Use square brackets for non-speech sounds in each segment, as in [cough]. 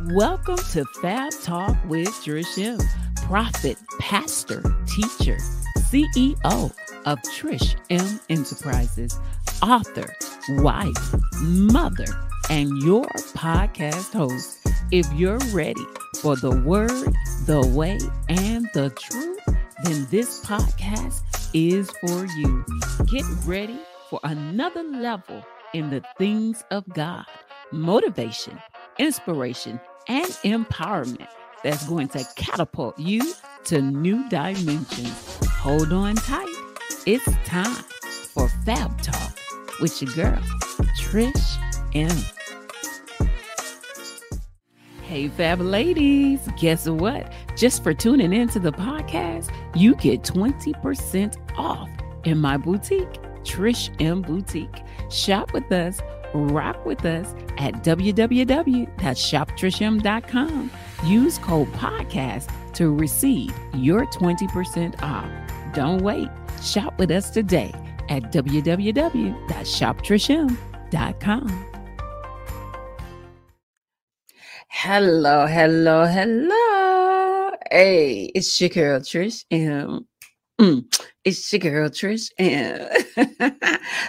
Welcome to Fab Talk with Trish M, prophet, pastor, teacher, CEO of Trish M Enterprises, author, wife, mother, and your podcast host. If you're ready for the word, the way, and the truth, then this podcast is for you. Get ready for another level in the things of God, motivation, inspiration, and empowerment that's going to catapult you to new dimensions. Hold on tight. It's time for Fab Talk with your girl, Trish M. Hey, Fab ladies, guess what? Just for tuning into the podcast, you get 20% off in my boutique, Trish M Boutique. Shop with us, rock with us at www.shoptrishm.com. Use code podcast to receive your 20% off. Don't wait. Shop with us today at www.shoptrishm.com. Hello, hello, hello. Hey, it's your girl Trish M. Mm, it's your girl Trish M. [laughs]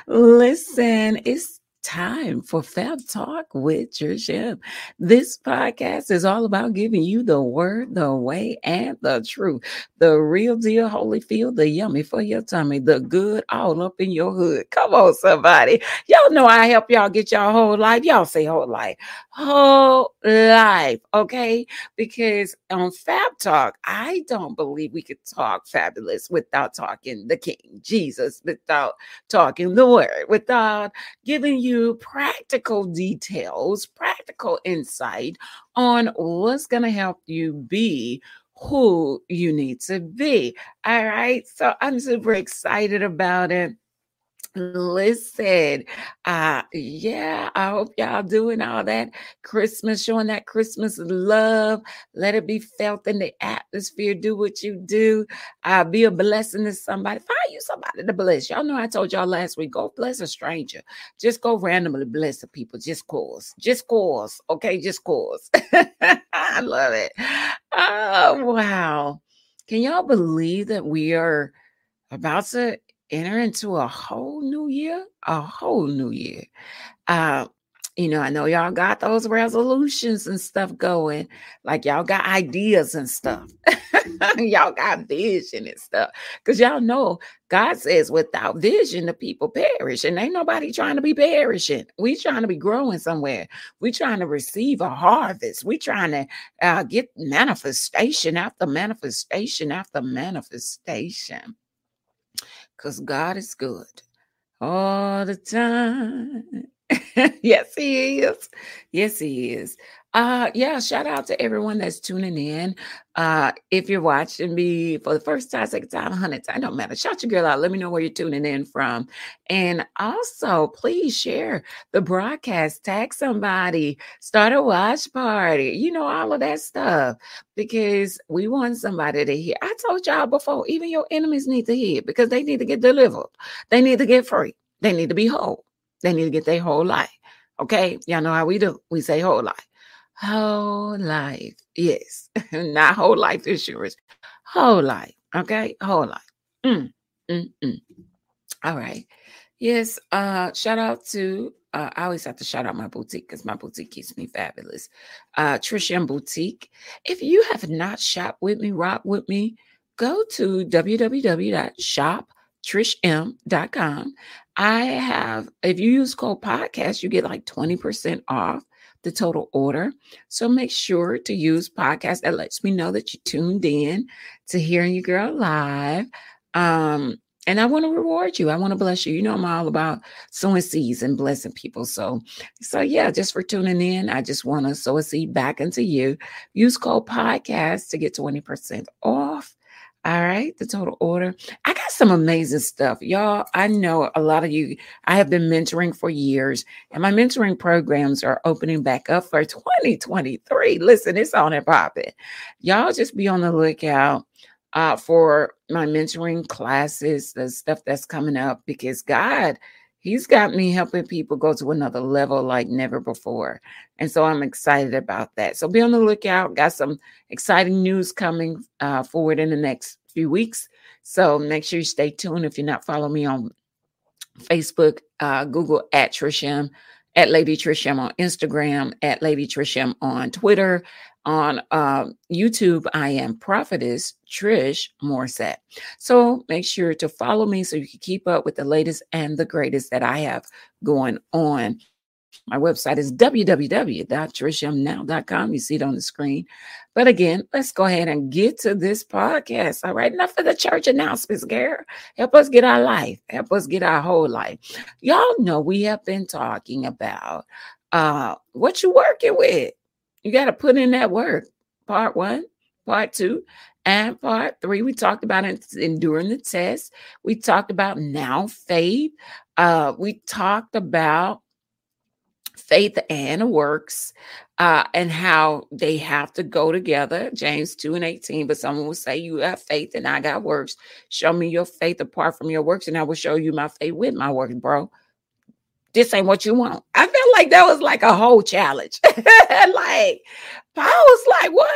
Listen, it's time for Fab Talk with Trish This podcast is all about giving you the word, the way, and the truth. The real deal, holy field, the yummy for your tummy, the good all up in your hood. Come on, somebody. Y'all know I help y'all get y'all whole life. Y'all say whole life. Whole life. Okay. Because on Fab Talk, I don't believe we could talk fabulous without talking the King, Jesus, without talking the word, without giving you you practical details, practical insight on what's going to help you be who you need to be. All right. So I'm super excited about it. Listen, uh, yeah, I hope y'all doing all that Christmas, showing that Christmas love. Let it be felt in the atmosphere. Do what you do. Uh, be a blessing to somebody. Find you somebody to bless. Y'all know I told y'all last week, go bless a stranger. Just go randomly bless the people. Just cause. Just cause. Okay, just cause. [laughs] I love it. Oh, wow. Can y'all believe that we are about to enter into a whole new year, a whole new year. Uh, you know, I know y'all got those resolutions and stuff going, like y'all got ideas and stuff. [laughs] y'all got vision and stuff. Because y'all know God says, without vision, the people perish. And ain't nobody trying to be perishing. We trying to be growing somewhere. We trying to receive a harvest. We trying to uh, get manifestation after manifestation after manifestation because God is good all the time. [laughs] yes, He is. Yes, He is. Uh, yeah, shout out to everyone that's tuning in. Uh, if you're watching me for the first time, second time, hundred time, I don't matter. Shout your girl out. Let me know where you're tuning in from. And also, please share the broadcast, tag somebody, start a watch party, you know, all of that stuff. Because we want somebody to hear. I told y'all before, even your enemies need to hear because they need to get delivered. They need to get free. They need to be whole. They need to get their whole life. Okay. Y'all know how we do. We say whole life. Whole life. Yes. [laughs] Not whole life insurance. Whole life. Okay. Whole life. Mm, mm, mm. All right. Yes. Uh, shout out to uh, I always have to shout out my boutique because my boutique keeps me fabulous. Uh, Trish M Boutique. If you have not shopped with me, rock with me, go to www.shoptrishm.com. I have, if you use code podcast, you get like 20% off the total order. So make sure to use podcast that lets me know that you tuned in to hearing your girl live. Um, and I want to reward you. I want to bless you. You know, I'm all about sowing seeds and blessing people. So, so yeah, just for tuning in, I just want to sow a seed back into you. Use code podcast to get 20% off. All right, the total order. I got some amazing stuff. Y'all, I know a lot of you, I have been mentoring for years, and my mentoring programs are opening back up for 2023. Listen, it's on and popping. Y'all just be on the lookout uh, for my mentoring classes, the stuff that's coming up, because God, he's got me helping people go to another level like never before. And so I'm excited about that. So be on the lookout. Got some exciting news coming uh, forward in the next few weeks. So make sure you stay tuned. If you're not following me on Facebook, uh, Google at Trisham, at Lady Trisham on Instagram, at Lady Trisham on Twitter. On uh, YouTube, I am Prophetess Trish Morset. So make sure to follow me so you can keep up with the latest and the greatest that I have going on. My website is www.trishmnow.com. You see it on the screen. But again, let's go ahead and get to this podcast. All right. Enough of the church announcements, girl. Help us get our life. Help us get our whole life. Y'all know we have been talking about uh, what you working with. You got to put in that work. Part one, part two, and part three. We talked about enduring the test. We talked about now faith. Uh, we talked about faith and works uh, and how they have to go together james 2 and 18 but someone will say you have faith and i got works show me your faith apart from your works and i will show you my faith with my works bro this ain't what you want i felt like that was like a whole challenge [laughs] like paul was like what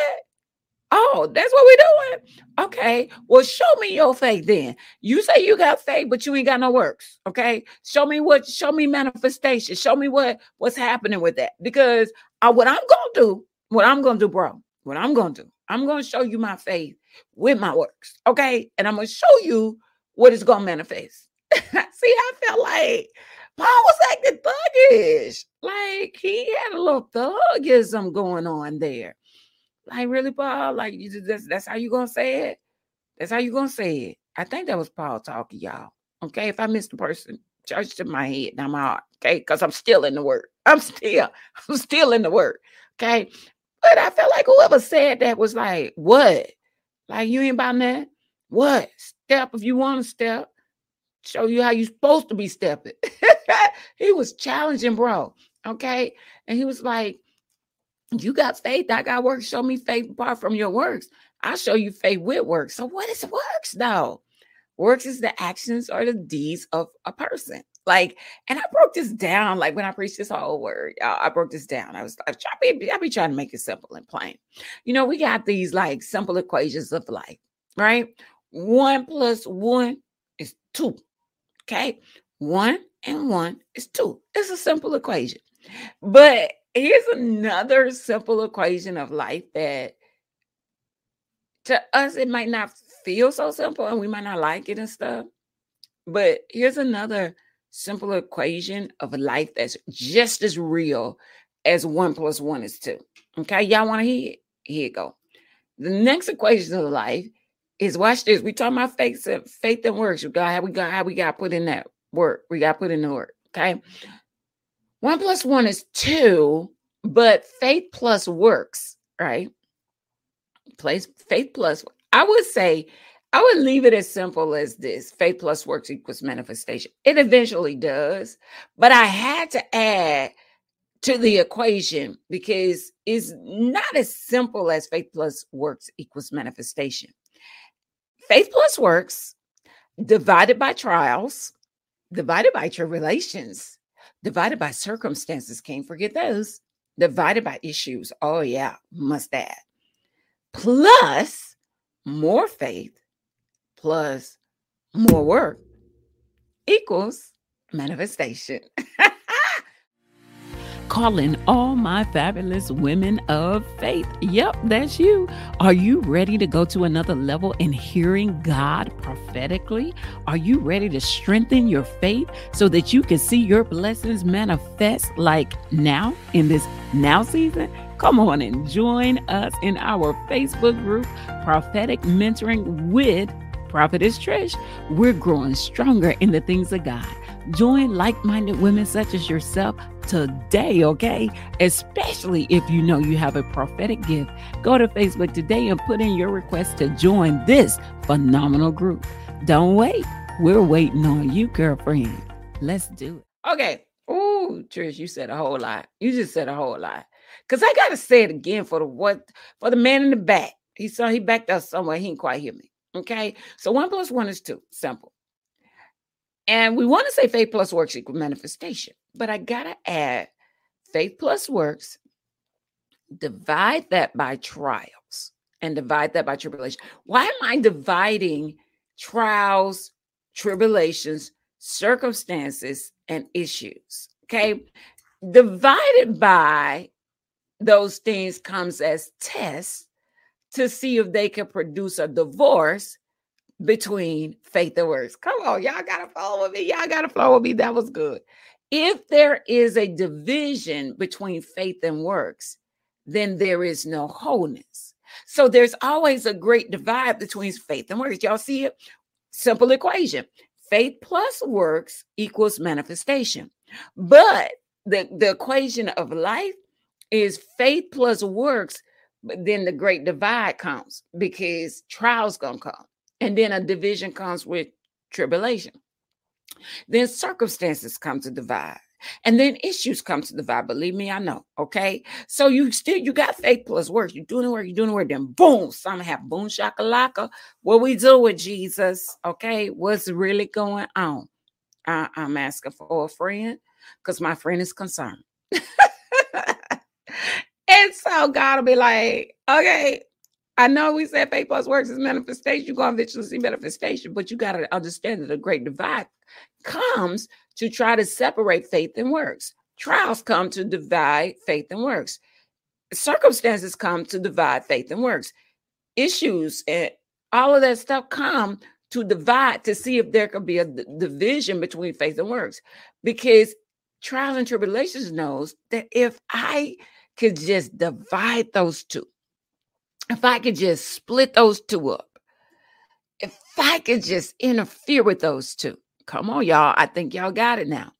Oh, that's what we're doing. Okay. Well, show me your faith then. You say you got faith, but you ain't got no works. Okay. Show me what, show me manifestation. Show me what what's happening with that. Because uh, what I'm gonna do, what I'm gonna do, bro, what I'm gonna do, I'm gonna show you my faith with my works. Okay. And I'm gonna show you what is gonna manifest. [laughs] See, I felt like Paul was acting thuggish. Like he had a little thuggism going on there. Like really, Paul? Like you just that's, that's how you gonna say it? That's how you gonna say it. I think that was Paul talking, y'all. Okay, if I missed the person, church to my head, my heart. Okay, because I'm still in the word. I'm still, [laughs] I'm still in the word. Okay. But I felt like whoever said that was like, what? Like you ain't about that? What? Step if you want to step. Show you how you supposed to be stepping. [laughs] he was challenging, bro. Okay. And he was like, you got faith. I got works. Show me faith apart from your works. I'll show you faith with works. So, what is works though? Works is the actions or the deeds of a person. Like, and I broke this down. Like when I preached this whole word, I broke this down. I was, I, be, I be trying to make it simple and plain. You know, we got these like simple equations of life, right? One plus one is two. Okay, one and one is two. It's a simple equation, but here's another simple equation of life that to us it might not feel so simple and we might not like it and stuff. But here's another simple equation of life that's just as real as one plus one is two. Okay, y'all want to hear it? Here you go. The next equation of life is watch this. We talk about faith, faith and works. We got how we got how we got put in that work. We got to put in the work. Okay. One plus one is two, but faith plus works, right? Place faith plus. I would say I would leave it as simple as this faith plus works equals manifestation. It eventually does, but I had to add to the equation because it's not as simple as faith plus works equals manifestation. Faith plus works divided by trials, divided by tribulations, divided by circumstances. Can't forget those. Divided by issues. Oh, yeah, must add. Plus more faith, plus more work equals manifestation. [laughs] calling all my fabulous women of faith. Yep, that's you. Are you ready to go to another level in hearing God prophetically? Are you ready to strengthen your faith so that you can see your blessings manifest like now in this now season? Come on and join us in our Facebook group, Prophetic Mentoring with Prophetess Trish. We're growing stronger in the things of God. Join like minded women such as yourself today, okay? Especially if you know you have a prophetic gift. Go to Facebook today and put in your request to join this phenomenal group. Don't wait. We're waiting on you, girlfriend. Let's do it. Okay. Ooh, Trish, you said a whole lot. You just said a whole lot. Cause I gotta say it again for the what for the man in the back. He saw he backed up somewhere. He didn't quite hear me. Okay. So one plus one is two. Simple. And we want to say faith plus works equal manifestation, but I got to add faith plus works, divide that by trials and divide that by tribulation. Why am I dividing trials, tribulations, circumstances, and issues? Okay. Divided by those things comes as tests to see if they can produce a divorce between faith and works. Come on, y'all gotta follow me. Y'all gotta follow me. That was good. If there is a division between faith and works, then there is no wholeness. So there's always a great divide between faith and works. Y'all see it? Simple equation. Faith plus works equals manifestation. But the, the equation of life is faith plus works, but then the great divide comes because trials gonna come. And then a division comes with tribulation. Then circumstances come to divide. And then issues come to divide. Believe me, I know. Okay. So you still you got faith plus works. You're doing the work, you're doing the work. Then boom, some have boom shakalaka. What we do with Jesus? Okay. What's really going on? I, I'm asking for a friend because my friend is concerned. [laughs] and so God will be like, okay, I know we said faith plus works is manifestation. You're going to eventually see manifestation, but you got to understand that the great divide comes to try to separate faith and works. Trials come to divide faith and works. Circumstances come to divide faith and works. Issues and all of that stuff come to divide to see if there could be a d- division between faith and works. Because trials and tribulations knows that if I could just divide those two, if I could just split those two up, if I could just interfere with those two, come on, y'all. I think y'all got it now.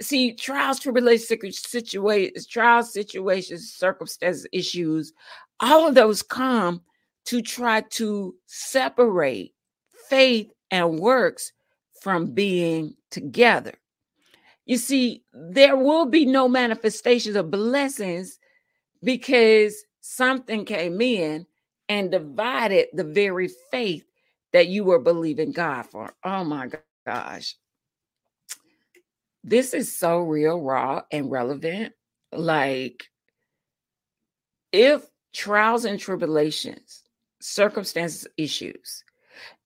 See, trials, tribulations, situations, trials, situations, circumstances, issues, all of those come to try to separate faith and works from being together. You see, there will be no manifestations of blessings because something came in and divided the very faith that you were believing God for. Oh my gosh. This is so real, raw, and relevant. Like, if trials and tribulations, circumstances, issues,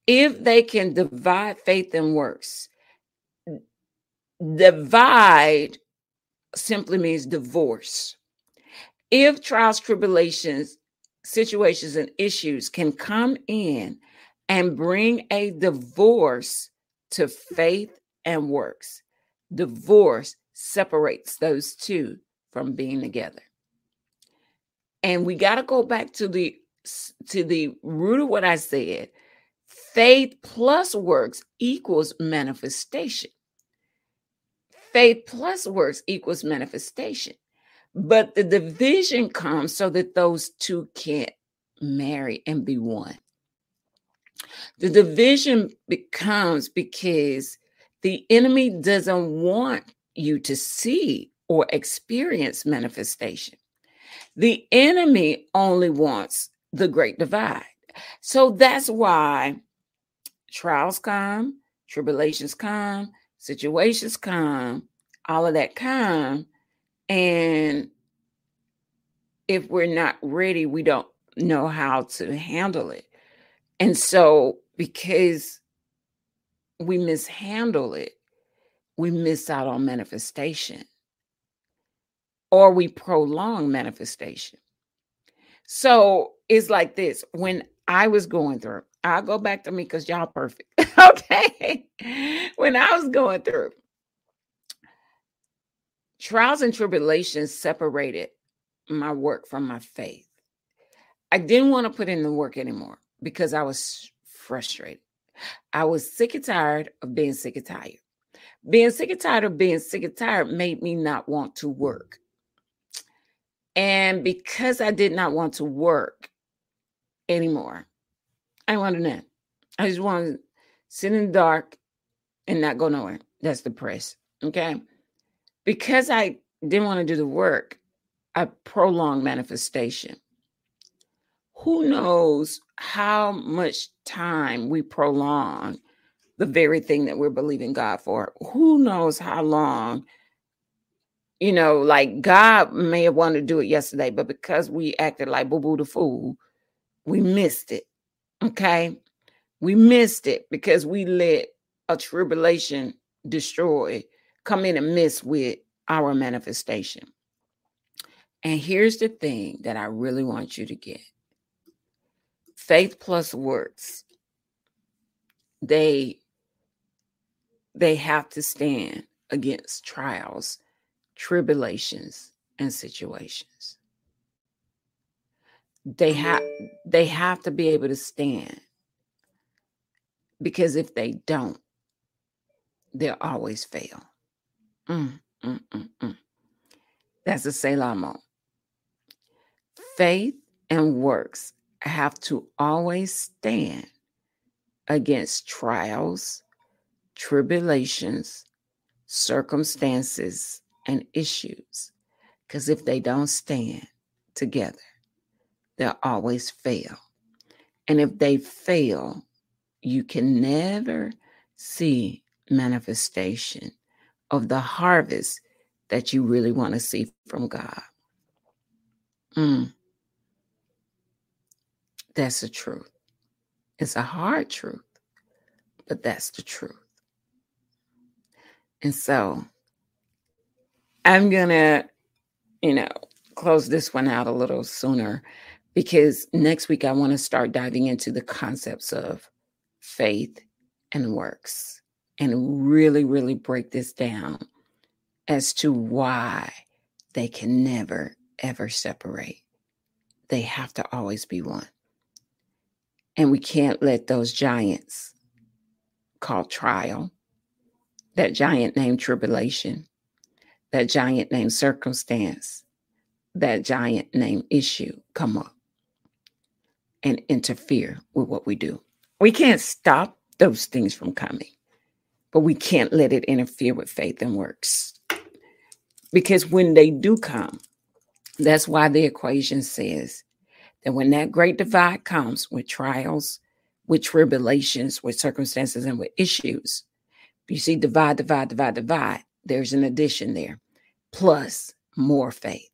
if they can divide faith and works, divide simply means divorce if trials, tribulations, situations, and issues can come in and bring a divorce to faith and works, divorce separates those two from being together. And we got to go back to the to the root of what I said. Faith plus works equals manifestation. Faith plus works equals manifestation. But the division comes so that those two can't marry and be one. The division becomes because the enemy doesn't want you to see or experience manifestation. The enemy only wants the great divide. So that's why trials come, tribulations come, situations come, all of that come and if we're not ready, we don't know how to handle it. And so, because we mishandle it, we miss out on manifestation or we prolong manifestation. So it's like this when I was going through, I'll go back to me because y'all perfect. [laughs] okay. When I was going through, Trials and tribulations separated my work from my faith. I didn't want to put in the work anymore because I was frustrated. I was sick and tired of being sick and tired. Being sick and tired of being sick and tired made me not want to work. And because I did not want to work anymore, I wanted to. I just wanted to sit in the dark and not go nowhere. That's the depressed. Okay because I didn't want to do the work, I prolonged manifestation. Who knows how much time we prolong the very thing that we're believing God for. Who knows how long? You know, like God may have wanted to do it yesterday, but because we acted like boo boo the fool, we missed it. Okay. We missed it because we let a tribulation destroy come in and miss with our manifestation. And here's the thing that I really want you to get faith plus works they they have to stand against trials tribulations and situations. They have they have to be able to stand because if they don't they'll always fail. Mm, mm, mm, mm. that's a selah faith and works have to always stand against trials, tribulations, circumstances, and issues. Because if they don't stand together, they'll always fail. And if they fail, you can never see manifestation of the harvest that you really want to see from God. Mm. That's the truth. It's a hard truth, but that's the truth. And so I'm going to, you know, close this one out a little sooner because next week I want to start diving into the concepts of faith and works and really, really break this down as to why they can never, ever separate. They have to always be one. And we can't let those giants called trial, that giant named tribulation, that giant named circumstance, that giant named issue come up and interfere with what we do. We can't stop those things from coming, but we can't let it interfere with faith and works. Because when they do come, that's why the equation says that when that great divide comes with trials, with tribulations, with circumstances, and with issues, you see divide, divide, divide, divide, there's an addition there, plus more faith.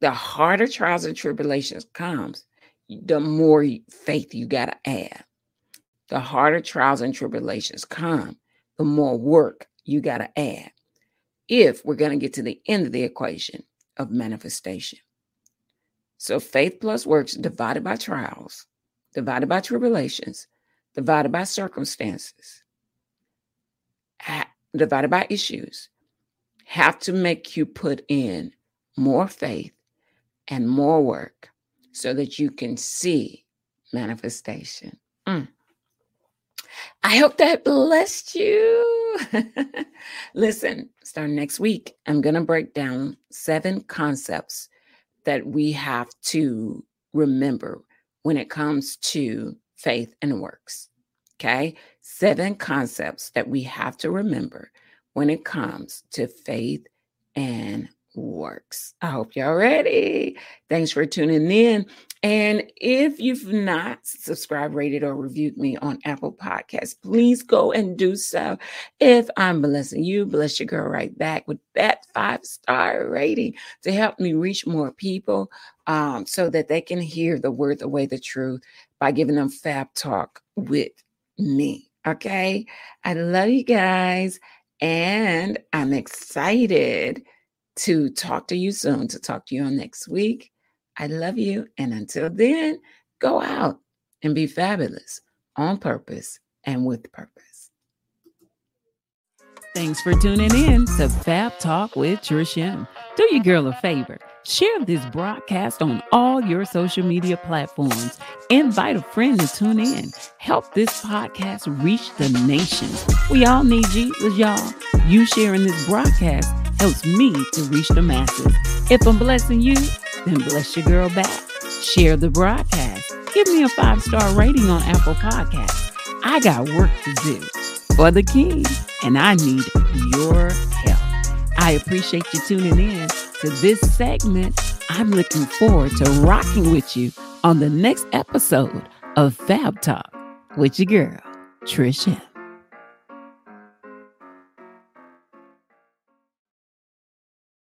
The harder trials and tribulations comes, the more faith you got to add. The harder trials and tribulations come, the more work you got to add. If we're going to get to the end of the equation of manifestation. So faith plus works divided by trials, divided by tribulations, divided by circumstances, divided by issues, have to make you put in more faith and more work so that you can see manifestation. Mm. I hope that blessed you. [laughs] Listen, starting next week, I'm going to break down seven concepts that we have to remember when it comes to faith and works. Okay. Seven concepts that we have to remember when it comes to faith and works. I hope y'all ready. Thanks for tuning in. And if you've not subscribed, rated, or reviewed me on Apple Podcasts, please go and do so. If I'm blessing you, bless your girl right back with that five star rating to help me reach more people um, so that they can hear the word, the way, the truth by giving them fab talk with me. Okay. I love you guys. And I'm excited to talk to you soon, to talk to you on next week. I love you. And until then, go out and be fabulous on purpose and with purpose. Thanks for tuning in to Fab Talk with Trish M. Do your girl a favor. Share this broadcast on all your social media platforms. Invite a friend to tune in. Help this podcast reach the nation. We all need Jesus, y'all. You sharing this broadcast helps me to reach the masses. If I'm blessing you, then bless your girl back. Share the broadcast. Give me a five star rating on Apple Podcasts. I got work to do for the king, and I need your help. I appreciate you tuning in to this segment. I'm looking forward to rocking with you on the next episode of Fab Talk with your girl, Trish M.